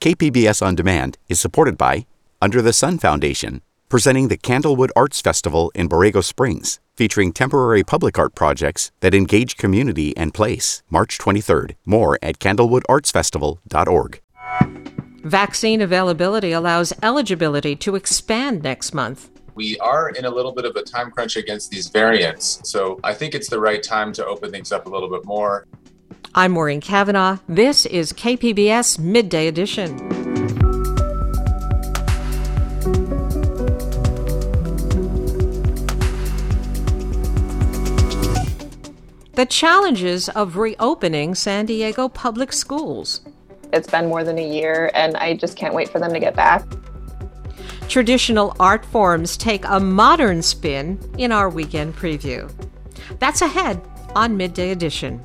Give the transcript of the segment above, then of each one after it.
KPBS On Demand is supported by Under the Sun Foundation, presenting the Candlewood Arts Festival in Borrego Springs, featuring temporary public art projects that engage community and place. March 23rd. More at candlewoodartsfestival.org. Vaccine availability allows eligibility to expand next month. We are in a little bit of a time crunch against these variants, so I think it's the right time to open things up a little bit more. I'm Maureen Cavanaugh. This is KPBS Midday Edition. The challenges of reopening San Diego public schools. It's been more than a year, and I just can't wait for them to get back. Traditional art forms take a modern spin in our weekend preview. That's ahead on Midday Edition.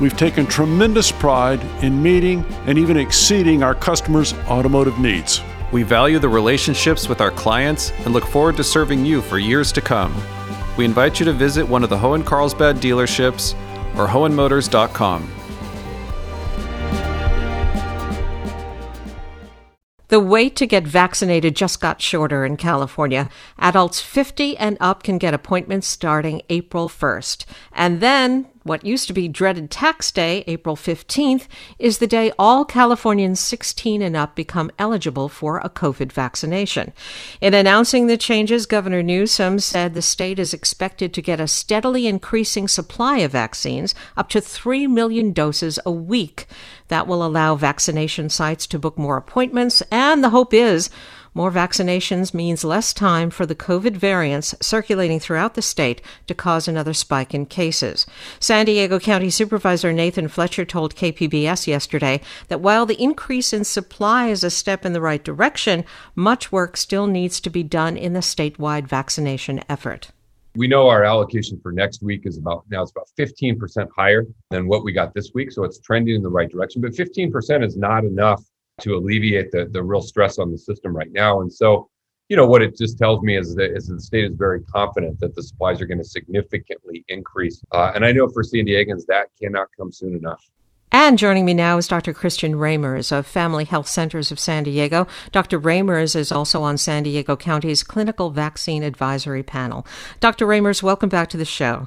we've taken tremendous pride in meeting and even exceeding our customers' automotive needs. We value the relationships with our clients and look forward to serving you for years to come. We invite you to visit one of the Hoehn Carlsbad dealerships or hoehnmotors.com. The wait to get vaccinated just got shorter in California. Adults 50 and up can get appointments starting April 1st. And then what used to be dreaded tax day, April 15th, is the day all Californians 16 and up become eligible for a COVID vaccination. In announcing the changes, Governor Newsom said the state is expected to get a steadily increasing supply of vaccines, up to 3 million doses a week. That will allow vaccination sites to book more appointments, and the hope is more vaccinations means less time for the COVID variants circulating throughout the state to cause another spike in cases. San Diego County Supervisor Nathan Fletcher told KPBS yesterday that while the increase in supply is a step in the right direction, much work still needs to be done in the statewide vaccination effort. We know our allocation for next week is about now it's about 15% higher than what we got this week. So it's trending in the right direction. But 15% is not enough to alleviate the, the real stress on the system right now. And so, you know, what it just tells me is that, is that the state is very confident that the supplies are going to significantly increase. Uh, and I know for San Diegans, that cannot come soon enough. And joining me now is Dr. Christian Ramers of Family Health Centers of San Diego. Dr. Ramers is also on San Diego County's Clinical Vaccine Advisory Panel. Dr. Ramers, welcome back to the show.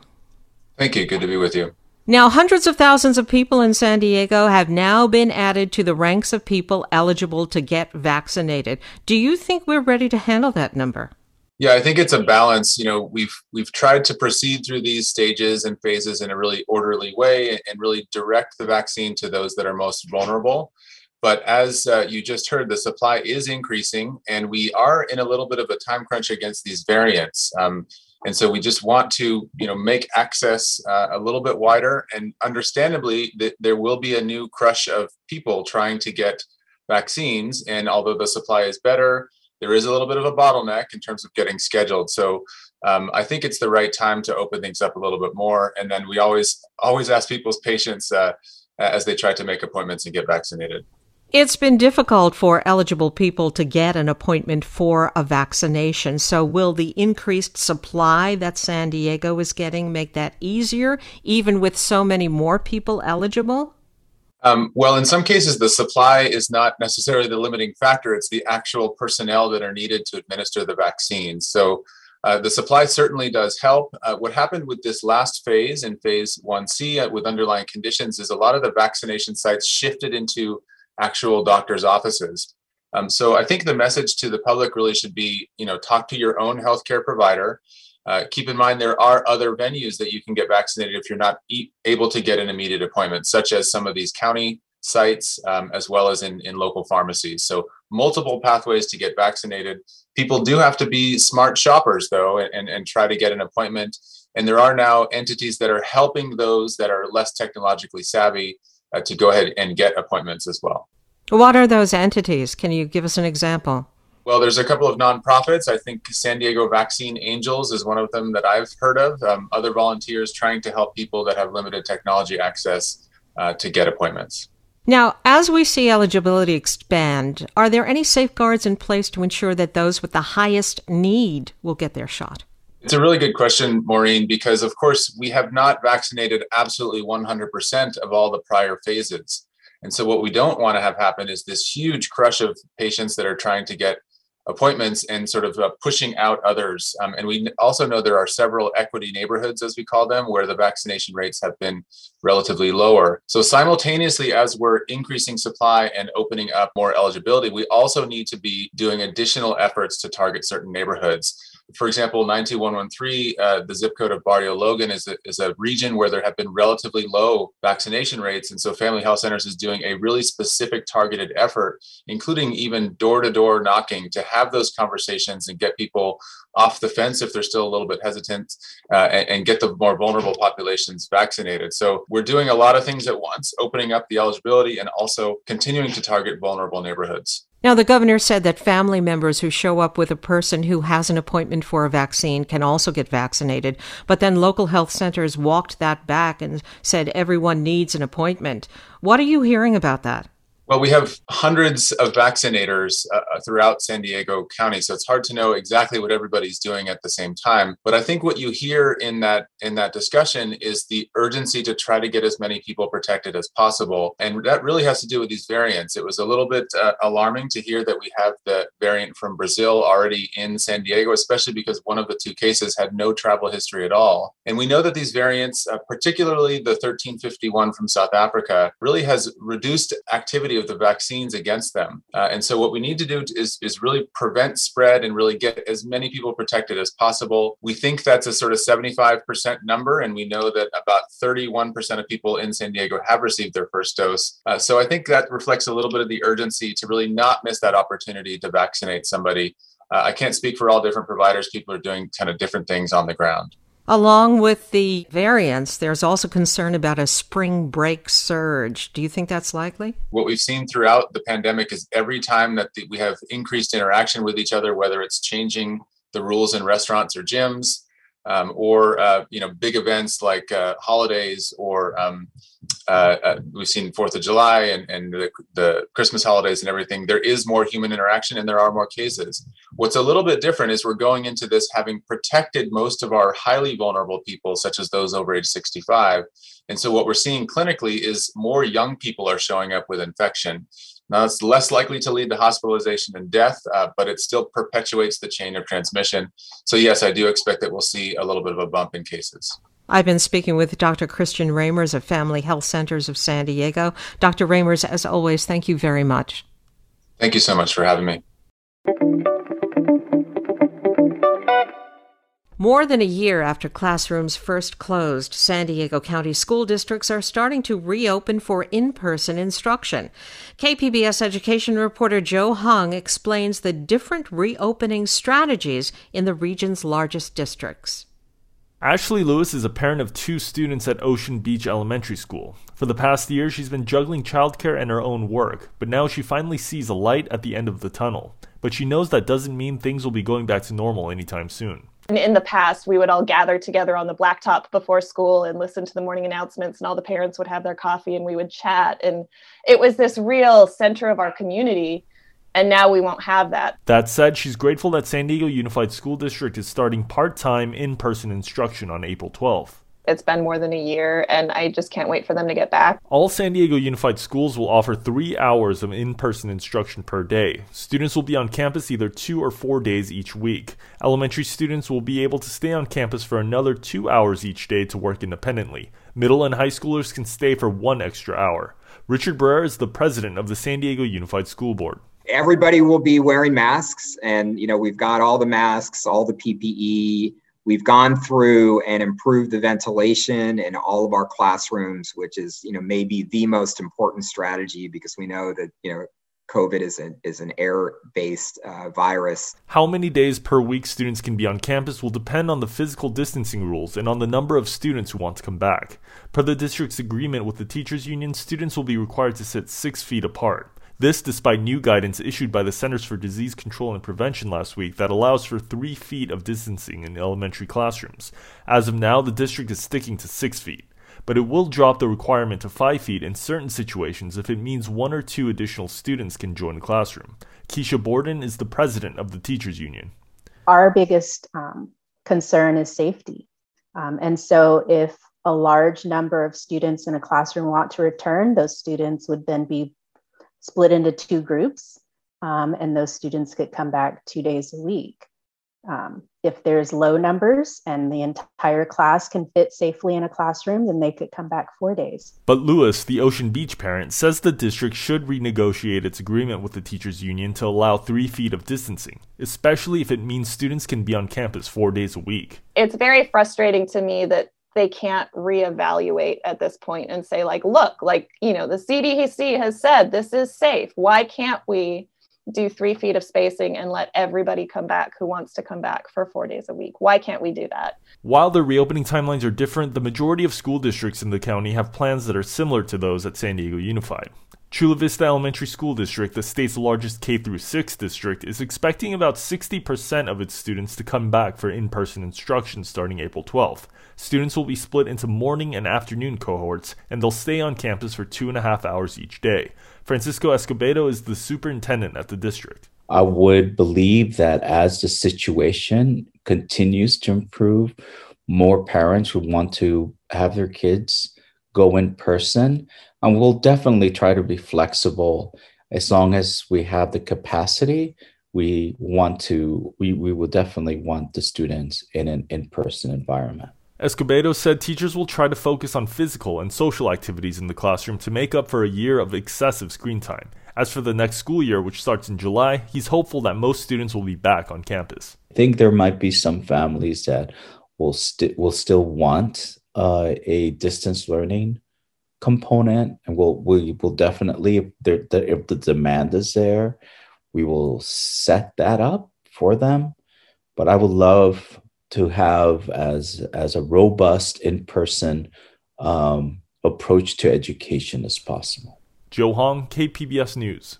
Thank you. Good to be with you. Now, hundreds of thousands of people in San Diego have now been added to the ranks of people eligible to get vaccinated. Do you think we're ready to handle that number? Yeah, I think it's a balance. You know, we've we've tried to proceed through these stages and phases in a really orderly way and really direct the vaccine to those that are most vulnerable. But as uh, you just heard, the supply is increasing, and we are in a little bit of a time crunch against these variants. Um, and so we just want to you know make access uh, a little bit wider. And understandably th- there will be a new crush of people trying to get vaccines. And although the supply is better there is a little bit of a bottleneck in terms of getting scheduled. So um, i think it's the right time to open things up a little bit more. And then we always always ask people's patience uh, as they try to make appointments and get vaccinated it's been difficult for eligible people to get an appointment for a vaccination. So, will the increased supply that San Diego is getting make that easier, even with so many more people eligible? Um, well, in some cases, the supply is not necessarily the limiting factor. It's the actual personnel that are needed to administer the vaccine. So, uh, the supply certainly does help. Uh, what happened with this last phase in phase 1C uh, with underlying conditions is a lot of the vaccination sites shifted into actual doctors' offices. Um, so I think the message to the public really should be, you know, talk to your own healthcare provider. Uh, keep in mind there are other venues that you can get vaccinated if you're not e- able to get an immediate appointment, such as some of these county sites um, as well as in, in local pharmacies. So, multiple pathways to get vaccinated. People do have to be smart shoppers, though, and, and try to get an appointment. And there are now entities that are helping those that are less technologically savvy uh, to go ahead and get appointments as well. What are those entities? Can you give us an example? Well, there's a couple of nonprofits. I think San Diego Vaccine Angels is one of them that I've heard of. Um, other volunteers trying to help people that have limited technology access uh, to get appointments. Now, as we see eligibility expand, are there any safeguards in place to ensure that those with the highest need will get their shot? It's a really good question, Maureen, because of course we have not vaccinated absolutely 100% of all the prior phases. And so, what we don't want to have happen is this huge crush of patients that are trying to get appointments and sort of uh, pushing out others. Um, and we also know there are several equity neighborhoods, as we call them, where the vaccination rates have been relatively lower. So, simultaneously, as we're increasing supply and opening up more eligibility, we also need to be doing additional efforts to target certain neighborhoods for example, 92113, uh, the zip code of Barrio Logan is a, is a region where there have been relatively low vaccination rates. And so Family Health Centers is doing a really specific targeted effort, including even door to door knocking to have those conversations and get people off the fence if they're still a little bit hesitant uh, and, and, get the more vulnerable populations vaccinated. So we're doing a lot of things at once, opening up the eligibility and also continuing to target vulnerable neighborhoods. Now, the governor said that family members who show up with a person who has an appointment for a vaccine can also get vaccinated. But then local health centers walked that back and said everyone needs an appointment. What are you hearing about that? Well, we have hundreds of vaccinators uh, uh, throughout San Diego County, so it's hard to know exactly what everybody's doing at the same time. But I think what you hear in that in that discussion is the urgency to try to get as many people protected as possible, and that really has to do with these variants. It was a little bit uh, alarming to hear that we have the variant from Brazil already in San Diego, especially because one of the two cases had no travel history at all. And we know that these variants, uh, particularly the 1351 from South Africa, really has reduced of the vaccines against them. Uh, and so, what we need to do is, is really prevent spread and really get as many people protected as possible. We think that's a sort of 75% number, and we know that about 31% of people in San Diego have received their first dose. Uh, so, I think that reflects a little bit of the urgency to really not miss that opportunity to vaccinate somebody. Uh, I can't speak for all different providers. People are doing kind of different things on the ground. Along with the variants, there's also concern about a spring break surge. Do you think that's likely? What we've seen throughout the pandemic is every time that we have increased interaction with each other, whether it's changing the rules in restaurants or gyms, um, or uh, you know big events like uh, holidays or um, uh, uh, we've seen Fourth of July and, and the, the, Christmas holidays and everything. There is more human interaction and there are more cases. What's a little bit different is we're going into this having protected most of our highly vulnerable people, such as those over age 65. And so what we're seeing clinically is more young people are showing up with infection. Now, it's less likely to lead to hospitalization and death, uh, but it still perpetuates the chain of transmission. So, yes, I do expect that we'll see a little bit of a bump in cases. I've been speaking with Dr. Christian Ramers of Family Health Centers of San Diego. Dr. Ramers, as always, thank you very much. Thank you so much for having me. More than a year after classrooms first closed, San Diego County school districts are starting to reopen for in person instruction. KPBS education reporter Joe Hong explains the different reopening strategies in the region's largest districts. Ashley Lewis is a parent of two students at Ocean Beach Elementary School. For the past year, she's been juggling childcare and her own work, but now she finally sees a light at the end of the tunnel. But she knows that doesn't mean things will be going back to normal anytime soon. In the past, we would all gather together on the blacktop before school and listen to the morning announcements, and all the parents would have their coffee and we would chat. And it was this real center of our community. And now we won't have that. That said, she's grateful that San Diego Unified School District is starting part time in person instruction on April 12th. It's been more than a year, and I just can't wait for them to get back. All San Diego Unified Schools will offer three hours of in person instruction per day. Students will be on campus either two or four days each week. Elementary students will be able to stay on campus for another two hours each day to work independently. Middle and high schoolers can stay for one extra hour. Richard Barrera is the president of the San Diego Unified School Board everybody will be wearing masks and you know we've got all the masks all the ppe We've gone through and improved the ventilation in all of our classrooms, which is, you know, maybe the most important strategy because we know that, you know, COVID is, a, is an air based uh, virus. How many days per week students can be on campus will depend on the physical distancing rules and on the number of students who want to come back. Per the district's agreement with the teachers union, students will be required to sit six feet apart. This despite new guidance issued by the Centers for Disease Control and Prevention last week that allows for three feet of distancing in elementary classrooms. As of now, the district is sticking to six feet but it will drop the requirement to 5 feet in certain situations if it means one or two additional students can join the classroom. Kisha Borden is the president of the Teachers Union. Our biggest um, concern is safety. Um, and so, if a large number of students in a classroom want to return, those students would then be split into two groups, um, and those students could come back two days a week. Um, if there's low numbers and the entire class can fit safely in a classroom, then they could come back four days. But Lewis, the Ocean Beach parent, says the district should renegotiate its agreement with the teachers union to allow three feet of distancing, especially if it means students can be on campus four days a week. It's very frustrating to me that they can't reevaluate at this point and say like look like you know the cdc has said this is safe why can't we do three feet of spacing and let everybody come back who wants to come back for four days a week. Why can't we do that? While the reopening timelines are different, the majority of school districts in the county have plans that are similar to those at San Diego Unified. Chula Vista Elementary School District, the state's largest K 6 district, is expecting about 60% of its students to come back for in-person instruction starting April 12th. Students will be split into morning and afternoon cohorts, and they'll stay on campus for two and a half hours each day. Francisco Escobedo is the superintendent at the district. I would believe that as the situation continues to improve, more parents would want to have their kids go in person. And we'll definitely try to be flexible as long as we have the capacity. We want to, we, we will definitely want the students in an in person environment. Escobedo said teachers will try to focus on physical and social activities in the classroom to make up for a year of excessive screen time. As for the next school year, which starts in July, he's hopeful that most students will be back on campus. I think there might be some families that will, st- will still want uh, a distance learning component, and we'll, we will definitely, if, there, if the demand is there, we will set that up for them. But I would love to have as as a robust in-person um, approach to education as possible. Joe Hong, KPBS News.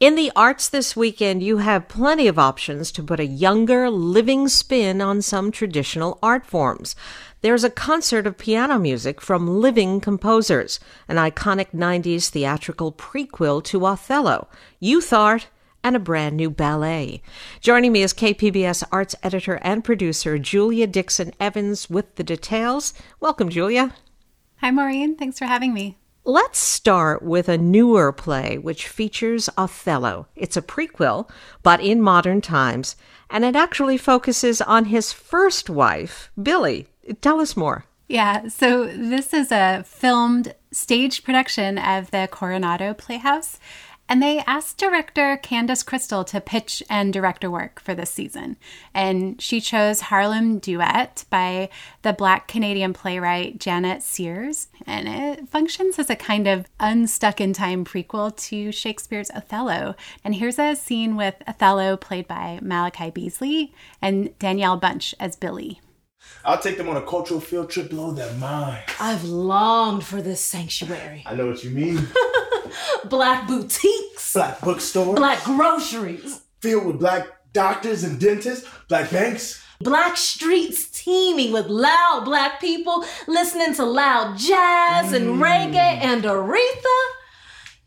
In the arts this weekend, you have plenty of options to put a younger, living spin on some traditional art forms. There's a concert of piano music from living composers, an iconic 90s theatrical prequel to Othello, youth art, and a brand new ballet. Joining me is KPBS arts editor and producer Julia Dixon Evans with the details. Welcome, Julia. Hi, Maureen. Thanks for having me. Let's start with a newer play which features Othello. It's a prequel, but in modern times, and it actually focuses on his first wife, Billie. Tell us more. Yeah, so this is a filmed stage production of the Coronado Playhouse. And they asked director Candace Crystal to pitch and direct a work for this season. And she chose Harlem Duet by the Black Canadian playwright Djanet Sears. And it functions as a kind of unstuck in time prequel to Shakespeare's Othello. And here's a scene with Othello played by Malachi Beasley and Danielle Bunch as Billie. I'll take them on a cultural field trip, blow their minds. I've longed for this sanctuary. I know what you mean. black boutiques, black bookstores, black groceries, filled with black doctors and dentists, black banks. Black streets teeming with loud black people listening to loud jazz mm. and reggae and Aretha.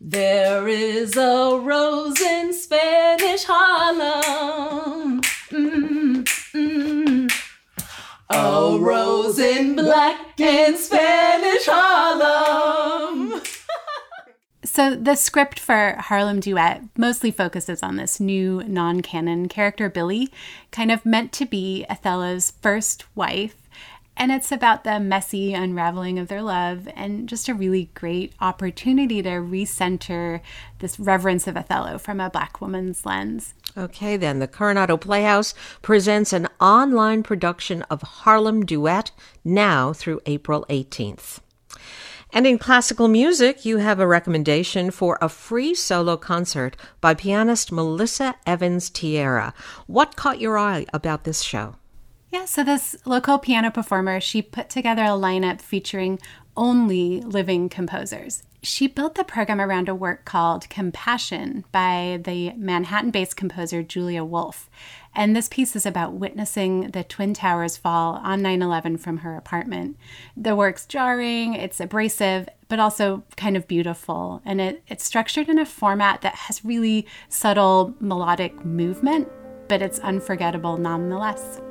There is a rose in Spanish Harlem. Mm, mm. A rose in black and Spanish Harlem. So, the script for Harlem Duet mostly focuses on this new non canon character, Billie, kind of meant to be Othello's first wife. And it's about the messy unraveling of their love and just a really great opportunity to recenter this reverence of Othello from a Black woman's lens. Okay, then. The Coronado Playhouse presents an online production of Harlem Duet now through April 18th. And in classical music, you have a recommendation for a free solo concert by pianist Melissa Evans Tierra. What caught your eye about this show? Yeah, so this local piano performer, she put together a lineup featuring only living composers. She built the program around a work called Compassion by the Manhattan based composer Julia Wolfe. And this piece is about witnessing the Twin Towers fall on 9 11 from her apartment. The work's jarring, it's abrasive, but also kind of beautiful. And it, it's structured in a format that has really subtle melodic movement, but it's unforgettable nonetheless.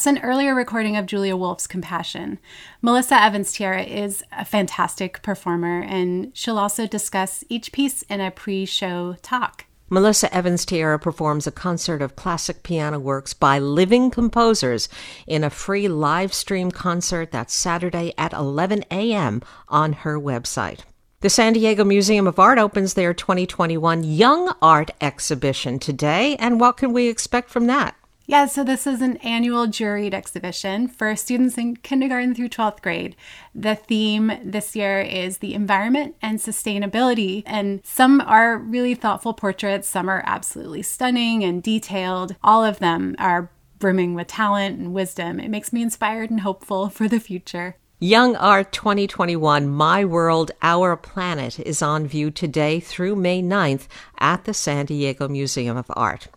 That's an earlier recording of Julia Wolfe's Compassion. Melissa Evans Tierra is a fantastic performer, and she'll also discuss each piece in a pre show talk. Melissa Evans Tierra performs a concert of classic piano works by living composers in a free live stream concert that's Saturday at 11 a.m. on her website. The San Diego Museum of Art opens their 2021 Young Art exhibition today, and what can we expect from that? Yeah, so this is an annual juried exhibition for students in kindergarten through 12th grade. The theme this year is the environment and sustainability, and some are really thoughtful portraits, some are absolutely stunning and detailed. All of them are brimming with talent and wisdom. It makes me inspired and hopeful for the future. Young Art 2021 My World, Our Planet is on view today through May 9th at the San Diego Museum of Art.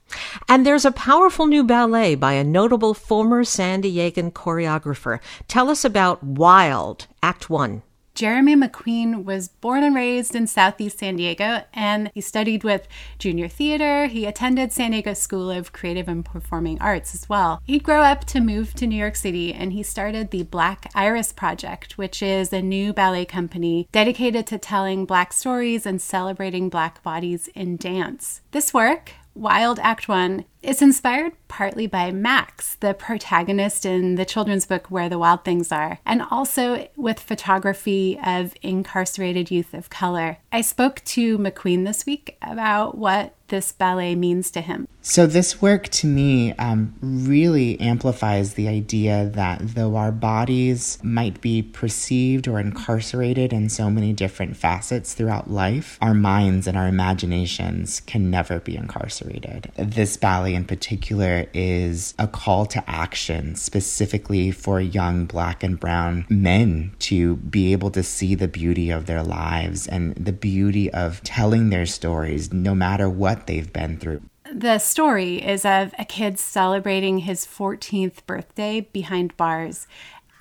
And there's a powerful new ballet by a notable former San Diegan choreographer. Tell us about Wild, Act 1. Jeremy McQueen was born and raised in Southeast San Diego, and he studied with junior theater. He attended San Diego School of Creative and Performing Arts as well. He'd grow up to move to New York City, and he started the Black Iris Project, which is a new ballet company dedicated to telling Black stories and celebrating Black bodies in dance. This work, Wild Act One is inspired partly by Max, the protagonist in the children's book Where the Wild Things Are, and also with photography of incarcerated youth of color. I spoke to McQueen this week about what this ballet means to him. So, this work to me um, really amplifies the idea that though our bodies might be perceived or incarcerated in so many different facets throughout life, our minds and our imaginations can never be incarcerated. This ballet, in particular, is a call to action specifically for young black and brown men to be able to see the beauty of their lives and the beauty of telling their stories, no matter what they've been through. The story is of a kid celebrating his 14th birthday behind bars.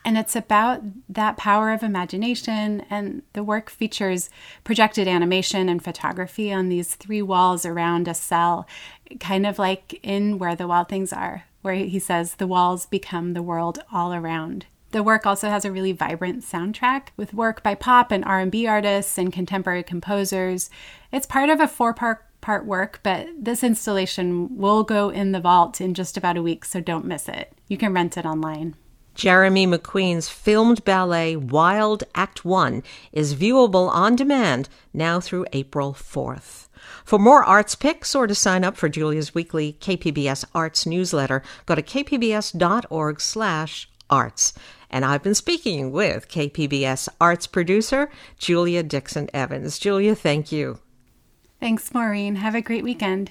And it's about that power of imagination. And the work features projected animation and photography on these three walls around a cell, kind of like in Where the Wild Things Are, where he says the walls become the world all around. The work also has a really vibrant soundtrack with work by pop and R&B artists and contemporary composers. It's part of a four-part part work, but this installation will go in the vault in just about a week, so don't miss it. You can rent it online. Jeremy McQueen's filmed ballet Wild Act 1 is viewable on demand now through April 4th. For more arts picks or to sign up for Julia's weekly KPBS Arts newsletter, go to kpbs.org/arts. And I've been speaking with KPBS arts producer Julia Dixon Evans. Julia, thank you. Thanks, Maureen. Have a great weekend.